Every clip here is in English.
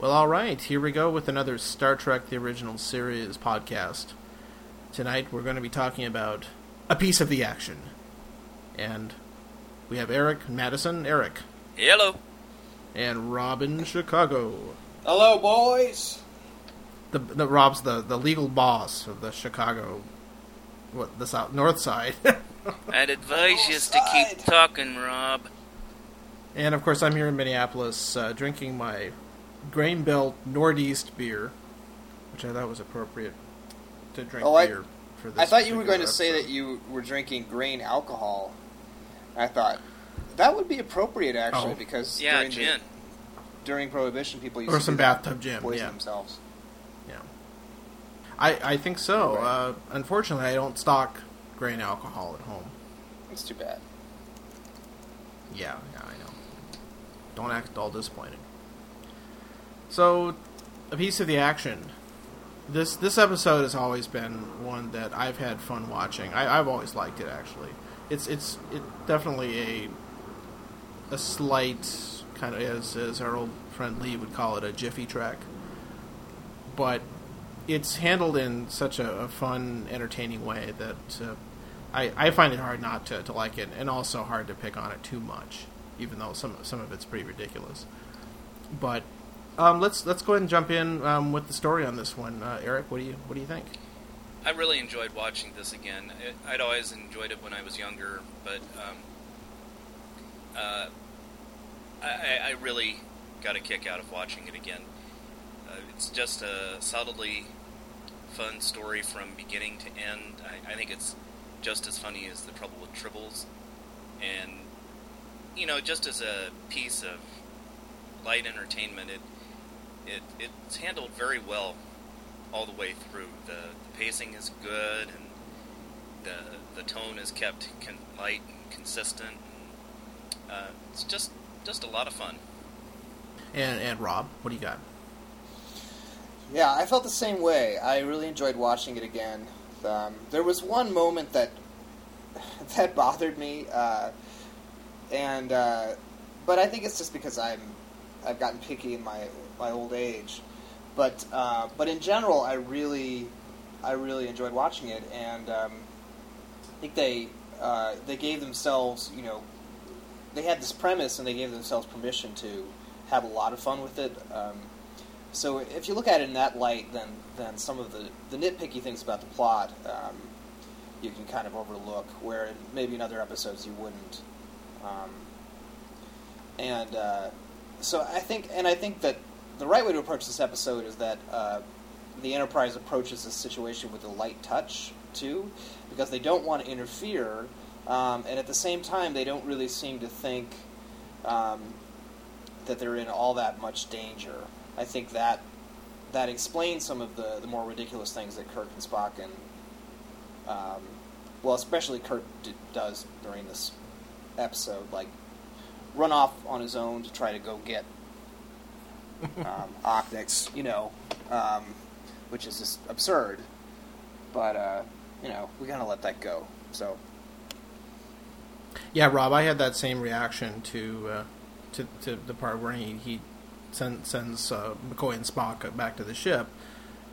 Well, all right, here we go with another Star Trek The Original Series podcast. Tonight we're going to be talking about a piece of the action. And we have Eric Madison, Eric, Hello. and Robin Chicago. Hello, boys. The, the Rob's the, the legal boss of the Chicago, what the south north side. I'd advise you to keep talking, Rob. and of course, I'm here in Minneapolis uh, drinking my Grain Belt Northeast beer, which I thought was appropriate to drink Oh, I- beer for this. I thought you were particular going to say that you were drinking grain alcohol. I thought that would be appropriate actually Oh. because Yeah, during, gin. The, during Prohibition, people used Or to some bathtub gin, poison yeah. themselves. Yeah. I I think so. Right. Uh, unfortunately, I don't stock grain alcohol at home. It's too bad. Yeah, yeah, I know. Don't act all disappointed. So, a piece of the action. This this episode has always been one that I've had fun watching. I, I've always liked it actually. It's it's it definitely a a slight kind of as as our old friend Lee would call it a jiffy track, but it's handled in such a, a fun, entertaining way that uh, I, I find it hard not to, to like it, and also hard to pick on it too much, even though some some of it's pretty ridiculous. But um, let's let's go ahead and jump in um, with the story on this one. Uh, Eric, what do you what do you think? I really enjoyed watching this again. I'd always enjoyed it when I was younger, but um, uh, I, I- I really got a kick out of watching it again. Uh, it's just a solidly fun story from beginning to end. I, I think it's just as funny as The Trouble with Tribbles. And, you know, just as a piece of light entertainment, it, it it's handled very well all the way through. The, the pacing is good, and the the tone is kept con- light and consistent. And, uh, it's just just a lot of fun. And and Rob, what do you got? Yeah, I felt the same way. I really enjoyed watching it again. Um, there was one moment that that bothered me, uh, and uh, but I think it's just because I'm I've gotten picky in my my old age. But uh, but in general, I really I really enjoyed watching it, and um, I think they uh, they gave themselves you know they had this premise and they gave themselves permission to have a lot of fun with it. Um, so if you look at it in that light, then then some of the, the nitpicky things about the plot um, you can kind of overlook, where maybe in other episodes you wouldn't. Um, and uh, so I think, and I think that the right way to approach this episode is that uh, the Enterprise approaches this situation with a light touch too, because they don't want to interfere, um, and at the same time they don't really seem to think um, that they're in all that much danger. I think that that explains some of the, the more ridiculous things that Kirk and Spock and um, well, especially Kirk d- does during this episode, like run off on his own to try to go get um, Oxmyx, you know, um, which is just absurd. But uh, you know, we gotta let that go. So Yeah, Rob, I had that same reaction to uh, to, to the part where he he send, sends uh, McCoy and Spock back to the ship,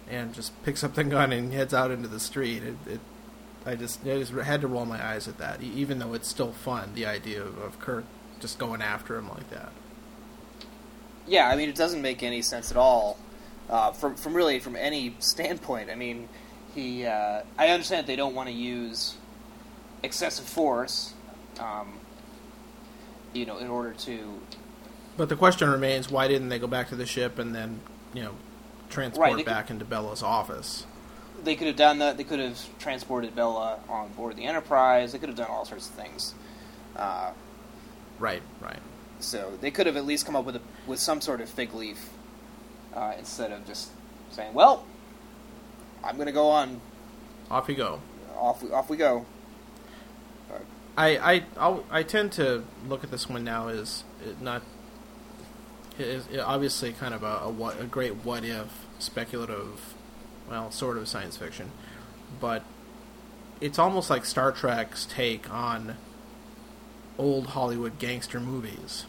and just picks up the gun and heads out into the street. It, it I just I just had to roll my eyes at that, even though it's still fun. The idea of, of Kirk just going after him like that. Yeah, I mean, it doesn't make any sense at all uh, from from really from any standpoint. I mean, he uh, I understand that they don't want to use excessive force, um, you know, in order to But the question remains: Why didn't they go back to the ship and then you know transport Right, they could- back into Bela's office? they could have done that. They could have transported Bela on board the Enterprise. They could have done all sorts of things. Uh, Right, right. so they could have at least come up with a, with some sort of fig leaf uh, instead of just saying, "Well, I'm going to go on. Off you go. Off we, off we go." I I I'll, I tend to look at this one now as it not is obviously kind of a, a what a great what if speculative, well, sort of science fiction, but it's almost like Star Trek's take on old Hollywood gangster movies,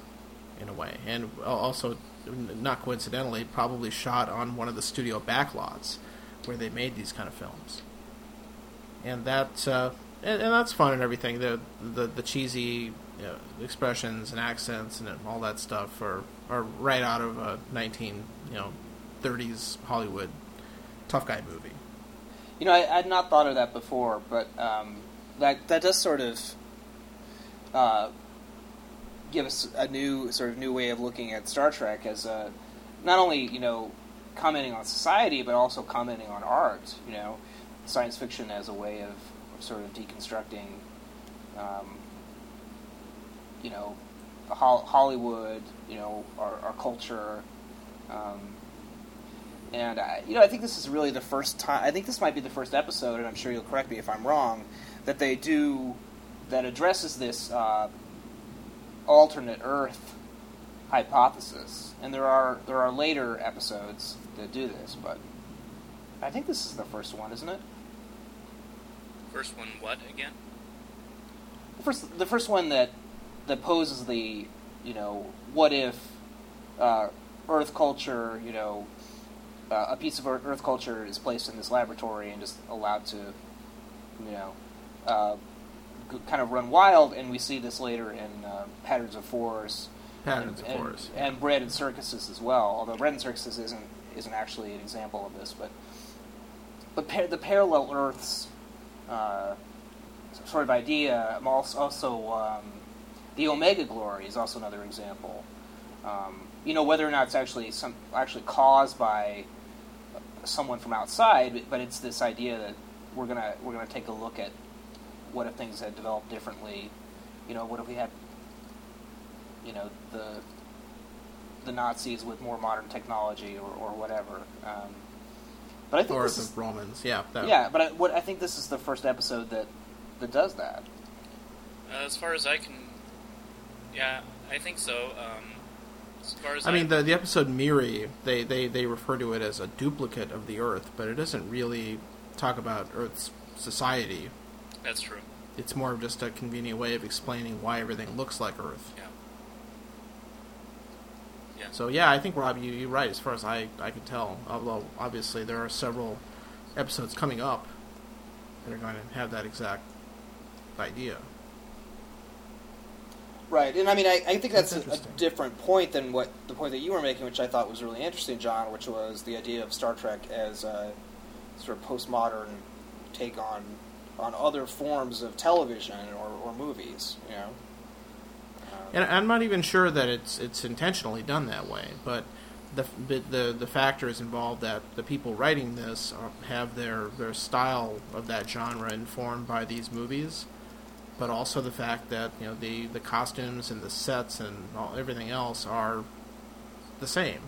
in a way, and also not coincidentally, probably shot on one of the studio backlots where they made these kind of films. And that uh, and, and that's fun and everything. The the, the cheesy you know, expressions and accents and all that stuff are are right out of a nineteen you know thirties Hollywood tough guy movie. You know, I had not thought of that before, but um, that that does sort of uh, give us a new sort of new way of looking at Star Trek as a not only you know commenting on society, but also commenting on art. You know, science fiction as a way of, sort of deconstructing, um, you know, Hollywood. You know, our, our culture. Um, and I, you know, I think this is really the first time. I think this might be the first episode, and I'm sure you'll correct me if I'm wrong, that they do that addresses this uh, alternate Earth hypothesis. And there are there are later episodes that do this, but I think this is the first one, isn't it? First one, what again? The first, the first one that that poses the, you know, what if uh, Earth culture, you know, uh, a piece of Earth culture is placed in this laboratory and just allowed to, you know, uh, kind of run wild, and we see this later in uh, Patterns of Force. Patterns and, of Force. And, and Bread and Circuses as well, although Bread and Circuses isn't, isn't actually an example of this, but but par- the parallel Earths uh, sort of idea, also, also um, the Omega Glory is also another example. Um, you know whether or not it's actually some actually caused by someone from outside, but it's this idea that we're gonna we're gonna take a look at what if things had developed differently. You know, what if we had you know the the Nazis with more modern technology or, or whatever. Um, but I think or this the is, Romans, yeah. That, yeah. But I, what I think this is the first episode that that does that. Uh, as far as I can, yeah, I think so. Um, as far as I mean, the the episode Miri, they, they, they refer to it as a duplicate of the Earth, but it doesn't really talk about Earth's society. That's true. It's more of just a convenient way of explaining why everything looks like Earth. Yeah. Yeah. So yeah, I think Rob, you, you're right as far as I I could tell. Although obviously there are several episodes coming up that are going to have that exact idea. Right, and I mean, I, I think that's, That's a, a different point than what the point that you were making, which I thought was really interesting, John, which was the idea of Star Trek as a sort of postmodern take on on other forms of television or, or movies. You know, Um, And I'm not even sure that it's it's intentionally done that way, but the the the, factors involved that the people writing this are, have their their style of that genre informed by these movies, but also the fact that you know the the costumes and the sets and all, everything else are the same.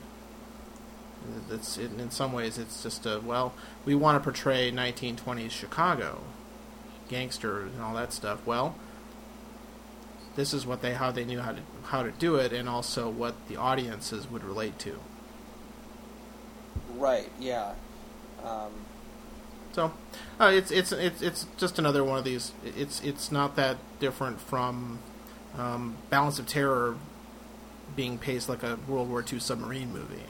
It's in some ways it's just a well we want to portray 1920s Chicago, gangster and all that stuff. Well, this is what they how they knew how to how to do it, and also what the audiences would relate to. right, yeah. Um, So, uh, it's it's it's it's just another one of these. It's it's not that different from um, Balance of Terror being paced like a World War II submarine movie.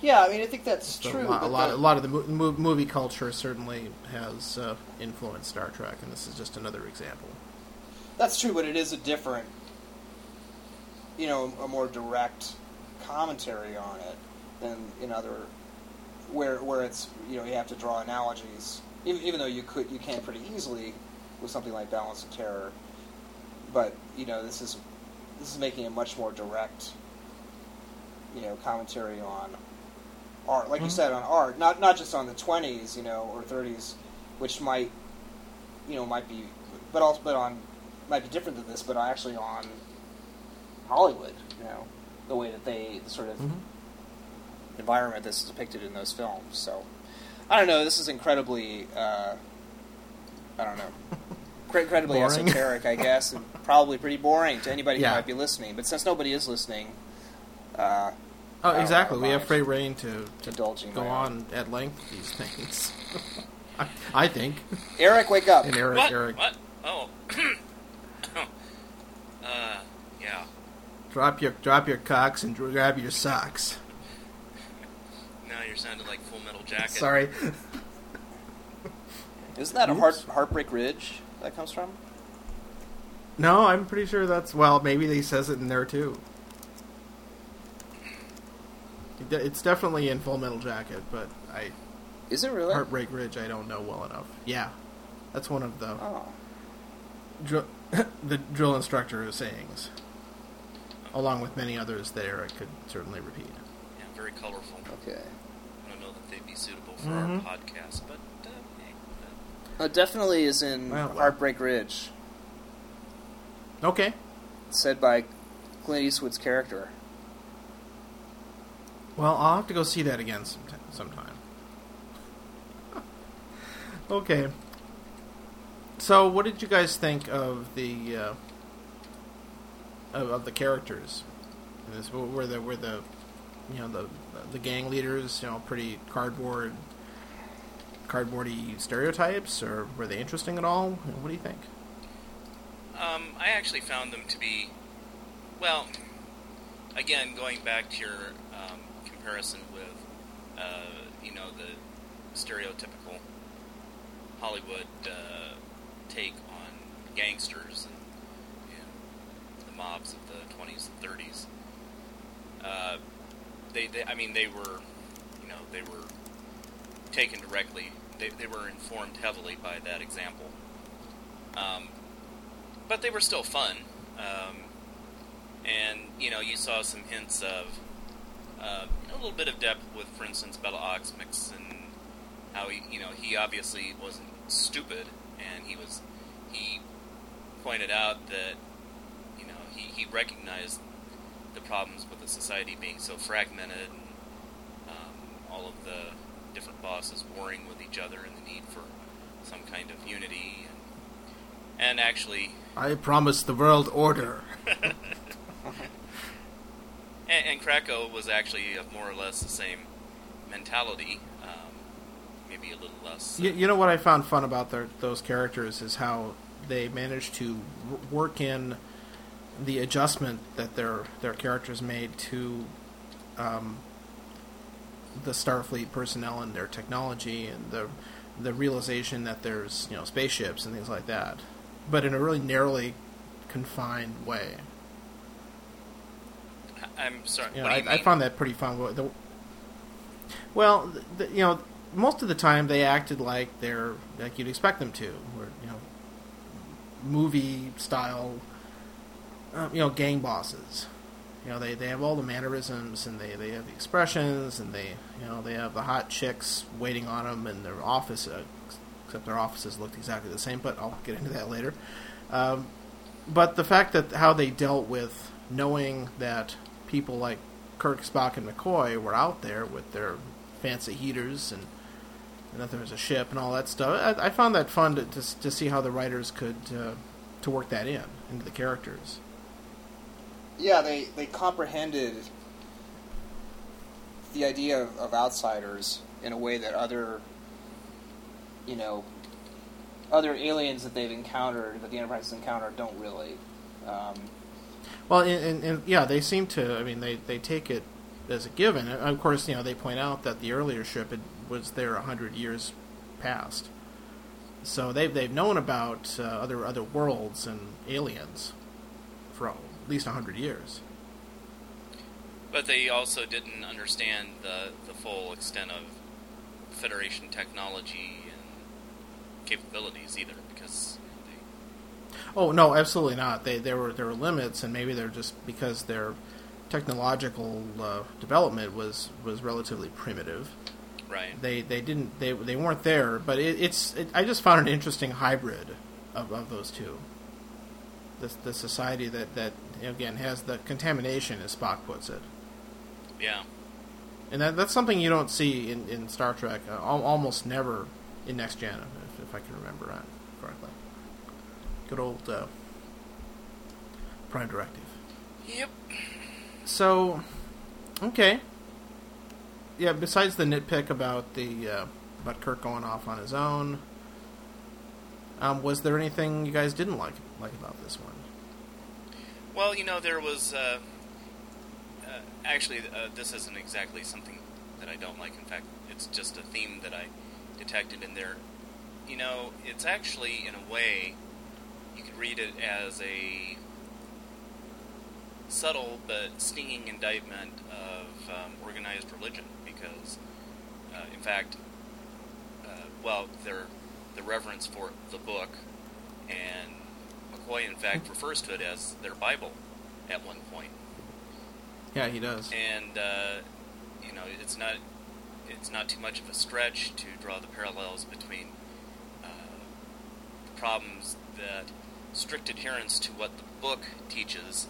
Yeah, I mean, I think that's So true. a lot, a lot, the- a lot of the mo- mo- movie culture certainly has uh, influenced Star Trek, and this is just another example. That's true, but it is a different, you know, a more direct commentary on it than in other, where where it's you know you have to draw analogies, even, even though you could you can pretty easily with something like Balance of Terror, but you know this is this is making a much more direct, you know, commentary on art, like you Mhm. said, on art, not not just on the twenties, you know, or thirties, which might, you know, might be, but also but on might be different than this, but actually on Hollywood, you know, the way that they the sort of Mhm. environment that's depicted in those films. So I don't know. This is incredibly, uh, I don't know, incredibly Boring. esoteric, I guess, and probably pretty boring to anybody Yeah. who might be listening. But since nobody is listening, uh, Oh, exactly. We have mind free reign to, to indulging go on at length these things. I, I think. Eric, wake up! And Eric, what? Eric, What? Oh. uh, yeah. Drop your drop your cocks and grab your socks. Now you're sounding like Full Metal Jacket. Sorry. Isn't that a heart, Heartbreak Ridge that comes from? No, I'm pretty sure that's well. Maybe they says it in there too. It de- It's definitely in Full Metal Jacket, but I Is it really? Heartbreak Ridge I don't know well enough. Yeah, that's one of the Oh. dr- the drill instructor sayings, along with many others that Eric could certainly repeat. Yeah, very colorful. Okay. I don't know that they'd be suitable for Mhm. our podcast, but uh, hey, uh, Uh, It definitely is in Well, well. Heartbreak Ridge, Okay, said by Clint Eastwood's character. Well I'll have to go see that again sometime. sometime. okay. So, what did you guys think of the uh, of, of the characters? In This were the were the you know the the gang leaders you know pretty cardboard cardboardy stereotypes, or were they interesting at all? What do you think? Um, I actually found them to be, well, again, going back to your comparison with, uh, you know, the stereotypical Hollywood uh, take on gangsters and the mobs of the 20s and 30s. Uh, they, they, I mean, they were, you know, they were taken directly. They, they were informed heavily by that example. Um, but they were still fun. Um, and you know, you saw some hints of uh, a little bit of depth with, for instance, Bela Oxmyx and how he, you know, he obviously wasn't stupid, and he was he pointed out that you know he, he recognized the problems with the society being so fragmented and um, all of the different bosses warring with each other and the need for some kind of unity and and actually I promise the world order. And, and Krako was actually more or less the same mentality, um, maybe a little less. You, you know what I found fun about their, those characters is how they managed to work in the adjustment that their their characters made to um, the Starfleet personnel and their technology and the the realization that there's you know spaceships and things like that, but in a really narrowly confined way. I'm sorry. You know, I, I found that pretty fun. Well, the, you know, most of the time they acted like they're like you'd expect them to, where you know, movie style, uh, you know, gang bosses. You know, they, they have all the mannerisms and they, they have the expressions and they you know they have the hot chicks waiting on them in their office, uh, except their offices looked exactly the same. But I'll get into that later. Um, but the fact that how they dealt with knowing that people like Kirk, Spock, and McCoy were out there with their fancy heaters and, and that there was a ship and all that stuff, I, I found that fun to, to, to see how the writers could uh, to work that in into the characters. Yeah, they, they comprehended the idea of, of outsiders in a way that other, you know, other aliens that they've encountered, that the Enterprise has encountered, don't really. Um, Well, and, and, and yeah, they seem to. I mean, they, they take it as a given. Of course, you know, they point out that the earlier ship had, was there hundred years past, so they've they've known about uh, other other worlds and aliens for at least hundred years. But they also didn't understand the the full extent of Federation technology and capabilities either, because Oh no, absolutely not. They there were there were limits, and maybe they're just because their technological uh, development was was relatively primitive. right. They they didn't they they weren't there. But it, it's it, I just found an interesting hybrid of, of those two. The the society that that again has the contamination, as Spock puts it, Yeah. and that that's something you don't see in, in Star Trek. Uh, al- almost never in Next Gen, if, if I can remember correctly. Good old uh, Prime Directive. Yep. So, okay. Yeah. Besides the nitpick about the uh, about Kirk going off on his own, um, was there anything you guys didn't like like about this one? Well, you know, there was uh, uh, actually, uh, this isn't exactly something that I don't like. In fact, it's just a theme that I detected in there. You know, it's actually, in a way, read it as a subtle but stinging indictment of um, organized religion because, uh, in fact, uh, well, their the reverence for the book, and McCoy, in fact, refers to it as their Bible at one point. Yeah, he does. And uh, you know, it's not it's not too much of a stretch to draw the parallels between uh, the problems that strict adherence to what the book teaches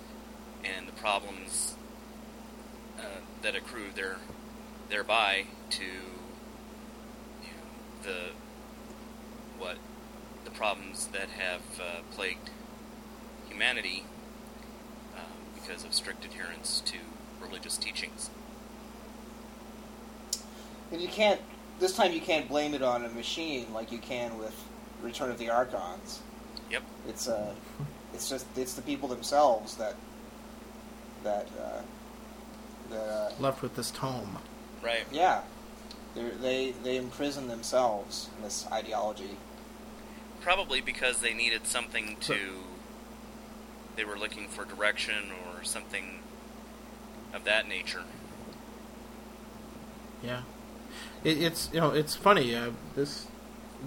and the problems uh, that accrue there thereby to you know, the what the problems that have uh, plagued humanity um, because of strict adherence to religious teachings. And you can't. This time you can't blame it on a machine like you can with Return of the Archons. Yep. It's uh, it's just it's the people themselves that that uh, that uh, Left with this tome. Right. yeah, They're, they they imprison themselves in this ideology. Probably because they needed something to. They were looking for direction or something of that nature. Yeah, it, it's you know it's funny. Uh, this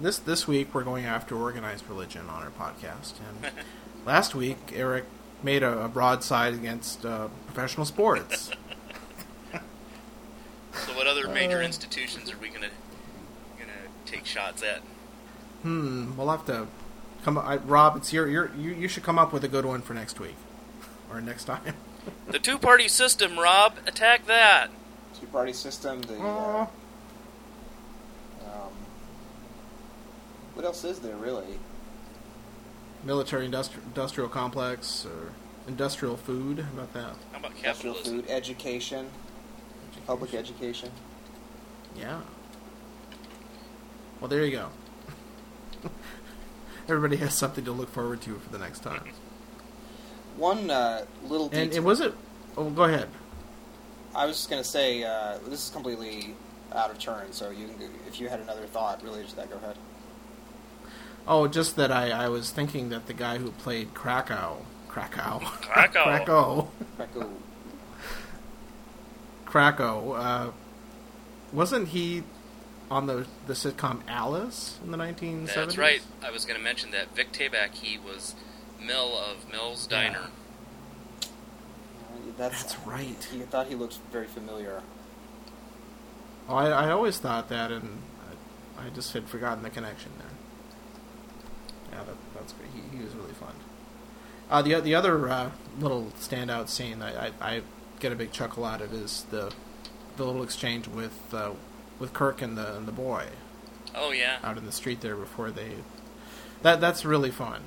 this this week we're going after organized religion on our podcast, and last week Eric made a, a broadside against uh, professional sports. So, what other major Uh. institutions are we gonna gonna take shots at? hmm, we'll have to come. I, Rob, it's your, your you you should come up with a good one for next week or next time. The two-party system, Rob. Attack that. Two party system. The uh, Aw. um, what else is there really? Military industri- industrial complex or industrial food. How about that? How about Industrial food, education, public education. Yeah. Well, there you go. Everybody has something to look forward to for the next time. One uh, little detail. And it was it. Oh, go ahead. I was just gonna say uh, this is completely out of turn. So you, can, if you had another thought related to that, go ahead. Oh, just that I, I was thinking that the guy who played Krako, Krako, Krako. Krako, Krako. Krako, uh, wasn't he on the the sitcom Alice in the 1970s? That's right. I was going to mention that Vic Tayback. He was Mel of Mel's Yeah. Diner. That's, That's right. He thought he looked very familiar. Oh, I, I always thought that, and I, I just had forgotten the connection there. Yeah, that, that's great. He, he was really fun. Uh, the the other uh, little standout scene I, I, I get a big chuckle out of is the the little exchange with uh, with Kirk and the and the boy Oh yeah. out in the street there before they. That that's really fun.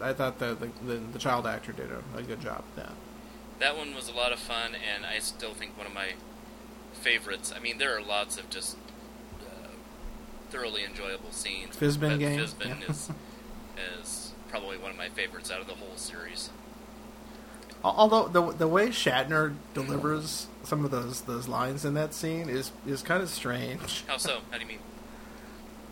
I, I thought the, the the child actor did a, a good job with that. That one was a lot of fun, and I still think one of my favorites. I mean, there are lots of just thoroughly enjoyable scenes. Fizbin game? Fizbin Yeah. is is probably one of my favorites out of the whole series. Although the the way Shatner delivers some of those those lines in that scene is is kind of strange. How so? How do you mean?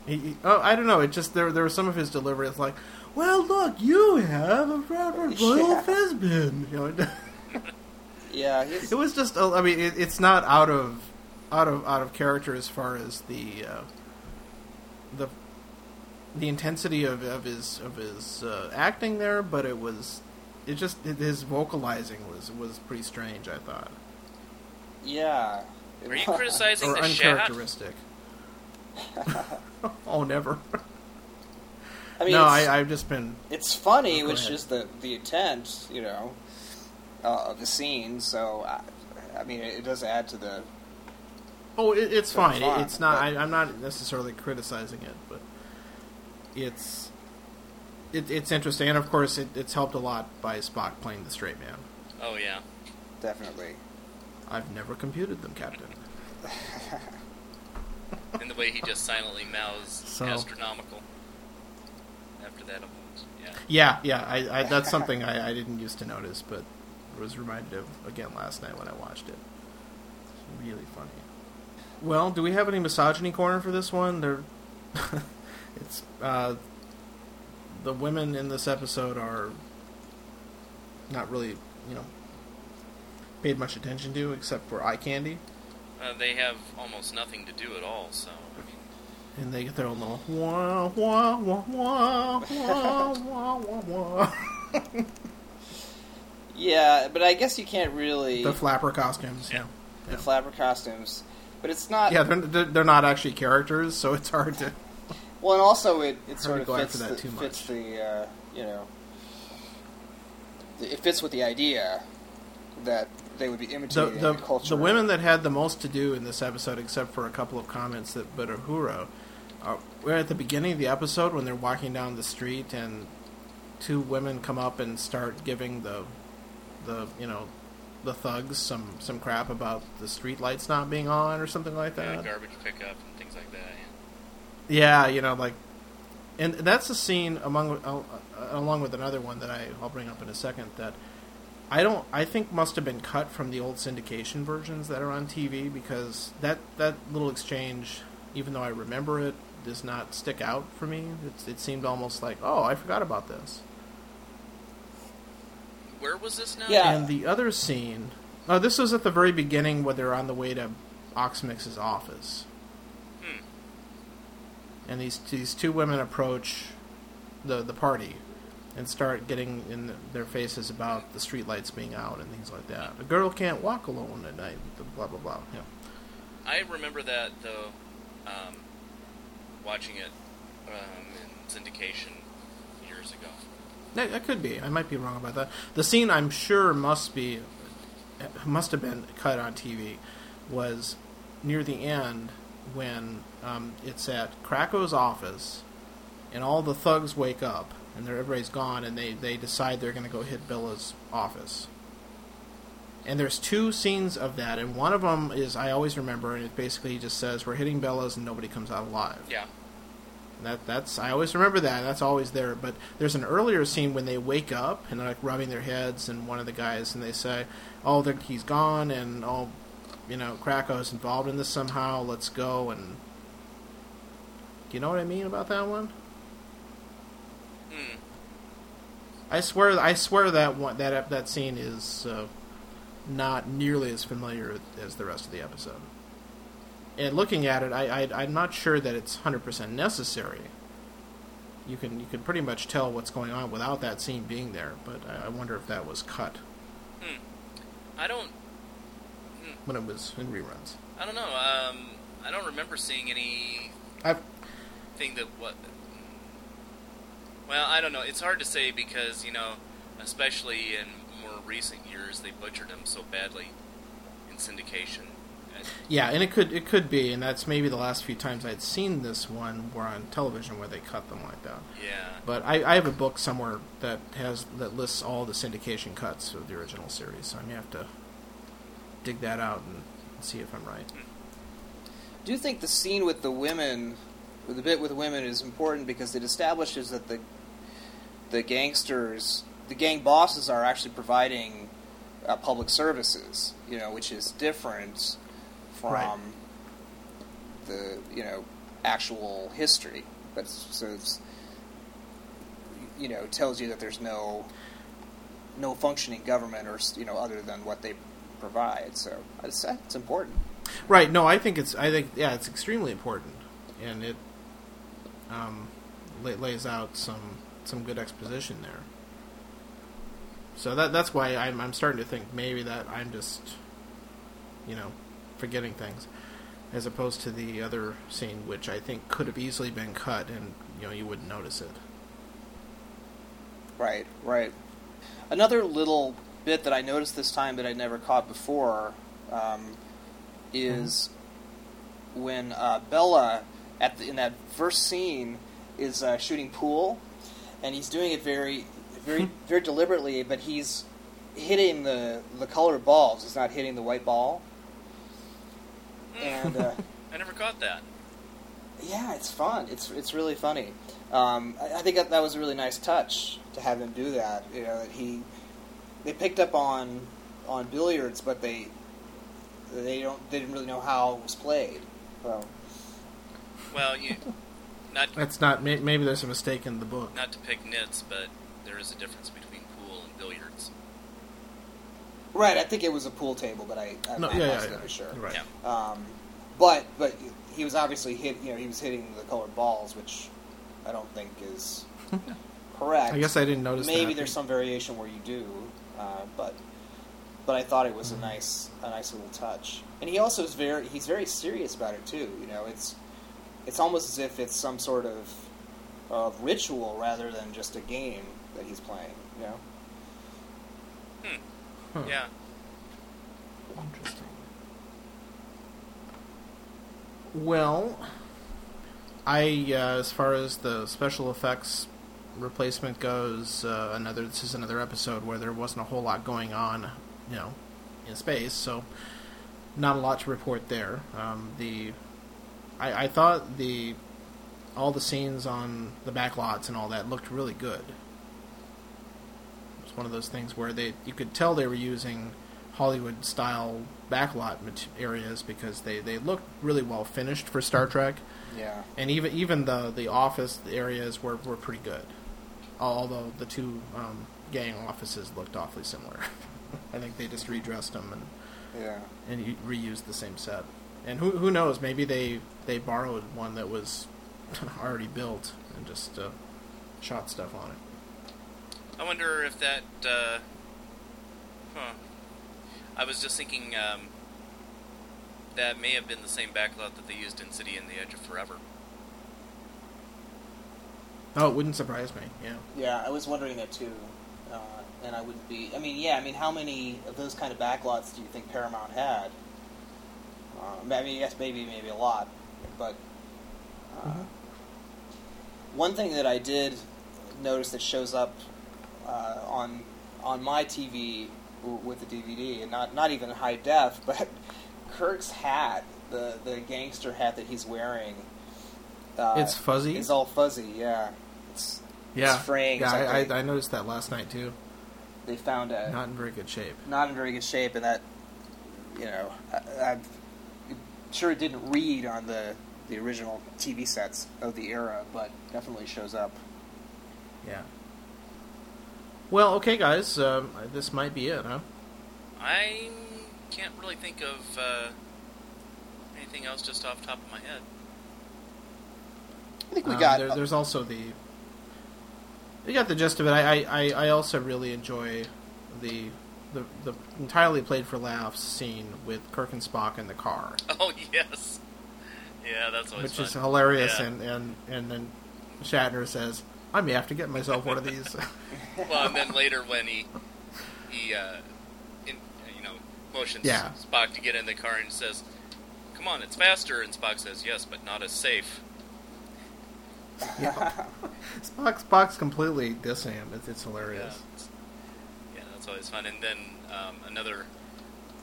He, he- oh, I don't know. It just there there was some of his delivery. It's like, well, look, you have a proper Royal Yeah. Fizbin. You know, Yeah, he's, it was just. I mean, it, it's not out of out of out of character as far as the uh, the the intensity of, of his of his uh, acting there, but it was it just his vocalizing was was pretty strange. I thought. yeah. Are you criticizing or the Shat? uncharacteristic. oh, never. I mean, no, I, I've just been. it's funny, Oh, which ahead. is the the intent, you know, uh, of the scene. So, I, I mean, it, does add to the. Oh, it, it's So fine. fun, It, it's not. but- I, I'm not necessarily criticizing it, but it's it, it's interesting, and of course, it, it's helped a lot by Spock playing the straight man. Oh yeah. Definitely. I've never computed them, Captain. And the way he just silently mouths So- astronomical. After that, yeah. Yeah, yeah. I, I, that's something I, I didn't used to notice, but was reminded of again last night when I watched it. It's really funny. Well, do we have any misogyny corner for this one? There, it's uh, the women in this episode are not really, you know, paid much attention to except for eye candy, Uh, they have almost nothing to do at all. So I mean, and they get their own little wah wah wah wah wah wah wah wah. Yeah, but I guess you can't really the flapper costumes. Yeah, the flapper costumes. But it's not. yeah, they're, they're not actually characters, so it's hard to. Well, and also it, it sort of fits that the, too fits the uh, you know it fits with the idea that they would be the imitating the, the, culture. the women that had the most to do in this episode, except for a couple of comments that but Uhura, uh, we're at the beginning of the episode when they're walking down the street and two women come up and start giving the the you know the thugs some some crap about the street lights not being on or something like that. garbage pickup and things like that. Yeah, you know, like, and that's a scene among uh, uh, along with another one that I I'll bring up in a second that I don't I think must have been cut from the old syndication versions that are on TV because that that little exchange, even though I remember it, does not stick out for me. It seemed almost like oh I forgot about this. Yeah. Where was this now? Yeah. And the other scene, oh, this was at the very beginning where they're on the way to Oxmyx's office. Hmm. and these these two women approach the the party and start getting in their faces about the streetlights being out and things like that. A girl can't walk alone at night. Blah blah blah. Yeah. I remember that though, um, watching it um, in syndication years ago. That, that could be. I might be wrong about that. The scene I'm sure must be must have been cut on TV was near the end when um, it's at Krako's office and all the thugs wake up and everybody's gone and they, they decide they're going to go hit Bela's office. And there's two scenes of that, and one of them is I always remember, and it basically just says we're hitting Bela's and nobody comes out alive. Yeah. That that's I always remember that. That's always there. But there's an earlier scene when they wake up and they're like rubbing their heads, and one of the guys and they say, "Oh, he's gone," and oh, you know, Krako's involved in this somehow. Let's go and. Do you know what I mean about that one? Hmm. I swear, I swear that one that that scene is uh, not nearly as familiar as the rest of the episode. And looking at it, I, I I'm not sure that it's hundred percent necessary. You can you can pretty much tell what's going on without that scene being there, but I, I wonder if that was cut Hmm. I don't. when it was in reruns. I don't know. Um, I don't remember seeing any. I've Thing that what. Well, I don't know. It's hard to say because you know, especially in more recent years, they butchered them so badly in syndication. Yeah, and it could it could be, and that's maybe the last few times I'd seen this one were on television where they cut them like that. Yeah. But I, I have a book somewhere that has that lists all the syndication cuts of the original series, so I may have to dig that out and see if I'm right. I do think the scene with the women, with the bit with women, is important because it establishes that the the gangsters, the gang bosses, are actually providing uh, public services. You know, which is different from Right. the you know actual history. But it's, so it's you know tells you that there's no no functioning government or you know other than what they provide. So it's, it's important. Right? No, I think it's I think yeah, it's extremely important, and it um, lays out some some good exposition there. So that that's why I'm I'm starting to think maybe that I'm just you know forgetting things. As opposed to the other scene, which I think could have easily been cut, and you know you wouldn't notice it. Right, right. Another little bit that I noticed this time that I never caught before um, is when uh, Bela, at the, in that first scene, is uh, shooting pool, and he's doing it very, very, very deliberately, but he's hitting the the colored balls. He's not hitting the white ball. And uh, I never caught that. yeah, it's fun. It's it's really funny. Um, I, I think that, that was a really nice touch to have him do that. You know, that he they picked up on on billiards, but they they don't they didn't really know how it was played. So Well, you not That's not. Maybe there's a mistake in the book. not to pick nits, but there is a difference between pool and billiards. Right, I think it was a pool table, but I I'm No, not yeah, yeah, absolutely yeah. sure. Right. Yeah. Um, but but he was obviously hit. You know, he was hitting the colored balls, which I don't think is correct. I guess I didn't notice. maybe that. there's some variation where you do, uh, but but I thought it was Mm-hmm. a nice a nice little touch. And he also is very he's very serious about it too. You know, it's it's almost as if it's some sort of of ritual rather than just a game that he's playing. You know. Huh. Yeah. Interesting. Well, I uh, as far as the special effects replacement goes, uh, another this is another episode where there wasn't a whole lot going on, you know, in space, so not a lot to report there. Um, the I, I thought the all the scenes on the backlots and all that looked really good. One of those things where they you could tell they were using Hollywood style backlot areas because they, they looked really well finished for Star Trek, Yeah. and even even the the office areas were, were pretty good. Although the two um, gang offices looked awfully similar. I think they just redressed them and Yeah. and reused the same set. And who who knows? Maybe they they borrowed one that was already built and just uh, shot stuff on it. I wonder if that. Uh, huh. I was just thinking um, that may have been the same backlot that they used in City and the Edge of Forever. Oh, it wouldn't surprise me. Yeah. Yeah, I was wondering that too, uh, and I wouldn't be. I mean, yeah, I mean, how many of those kind of backlots do you think Paramount had? Uh, I mean, yes, maybe, maybe a lot, but uh, Mhm. one thing that I did notice that shows up uh, on on my TV w- with the DVD, and not not even high def, but Kirk's hat, the the gangster hat that he's wearing. Uh, It's fuzzy? It's all fuzzy. Yeah, it's Yeah. It's fraying, yeah, I, I, I noticed that last night too. they found a Not in very good shape. not in very good shape, and that you know, I, I'm sure it didn't read on the the original TV sets of the era, but definitely shows up. Yeah. Well, okay, guys. Um, this might be it, huh? I can't really think of uh, anything else just off the top of my head. I think we Um, got There, there's also the. You got the gist of it. I, I, I also really enjoy the, the the entirely played for laughs scene with Kirk and Spock in the car, Oh yes, yeah, that's always which fun. is hilarious. Yeah. And, and and then Shatner says, "I may have to get myself one of these." well, and then later when he he uh, in, you know motions Yeah. Spock to get in the car and says, "Come on, it's faster," and Spock says, "Yes, but not as safe." Spock, Spock's completely dissing him. It's, it's Yeah, hilarious. it's- yeah, that's always fun. And then um, another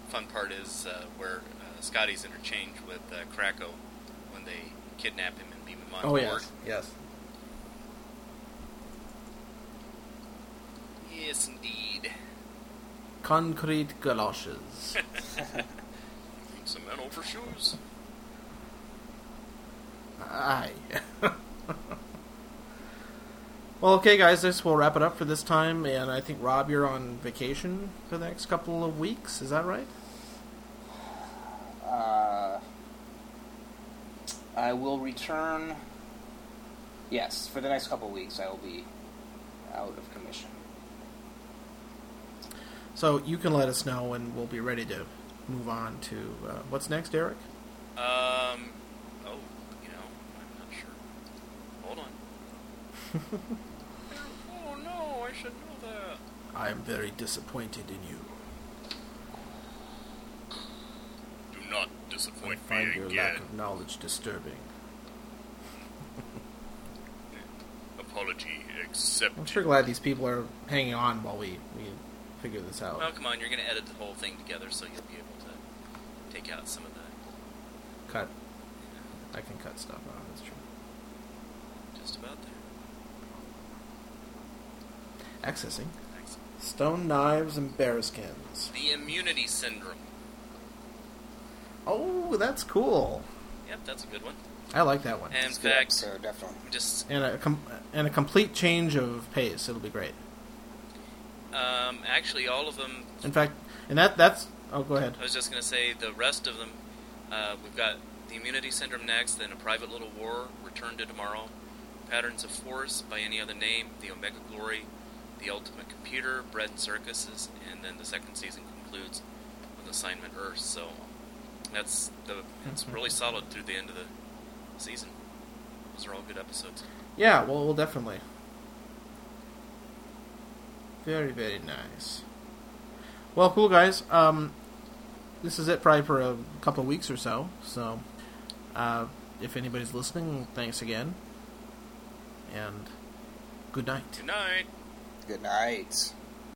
fun part is uh, where uh, Scotty's interchange with uh, Krako when they kidnap him and beam him on Oh board. yes, yes. Yes, indeed. Concrete galoshes. Cement over shoes. Aye. well, okay, guys, this will wrap it up for this time. And I think Rob, you're on vacation for the next couple of weeks. Is that right? Uh, I will return. Yes, for the next couple of weeks, I will be out of commission. So you can let us know, and we'll be ready to move on to uh, what's next, Eric. Um. Oh, you know, I'm not sure. Hold on. oh no, I should know that. I am very disappointed in you. Do not disappoint I disappoint find me your again. lack of knowledge disturbing. Apology accepted. I'm sure glad these people are hanging on while we, we figure this out. Well, come on, you're going to edit the whole thing together, so you'll be able to take out some of the Cut. I can cut stuff out. That's true. just about there. Accessing. Excellent. Stone knives and bearskins. The immunity syndrome. Oh, that's cool. Yep, that's a good one. I like that one. And in It's fact, episode, definitely. just And a com- and a complete change of pace. It'll be great. Um, actually, all of them. In fact, and that that's. Oh, go ahead. I was just going to say the rest of them. Uh, we've got the immunity syndrome next, then a private little war. Return to tomorrow. Patterns of force by any other name. The Omega Glory. The Ultimate Computer. Bread and Circuses, and then the second season concludes with Assignment Earth. So that's the. It's really solid through the end of the season. Those are all good episodes. Yeah, well, well, definitely. Very, very nice. Well, cool, guys. Um, this is it probably for a couple of weeks or so. So, uh, if anybody's listening, thanks again. And good night. Good night. Good night.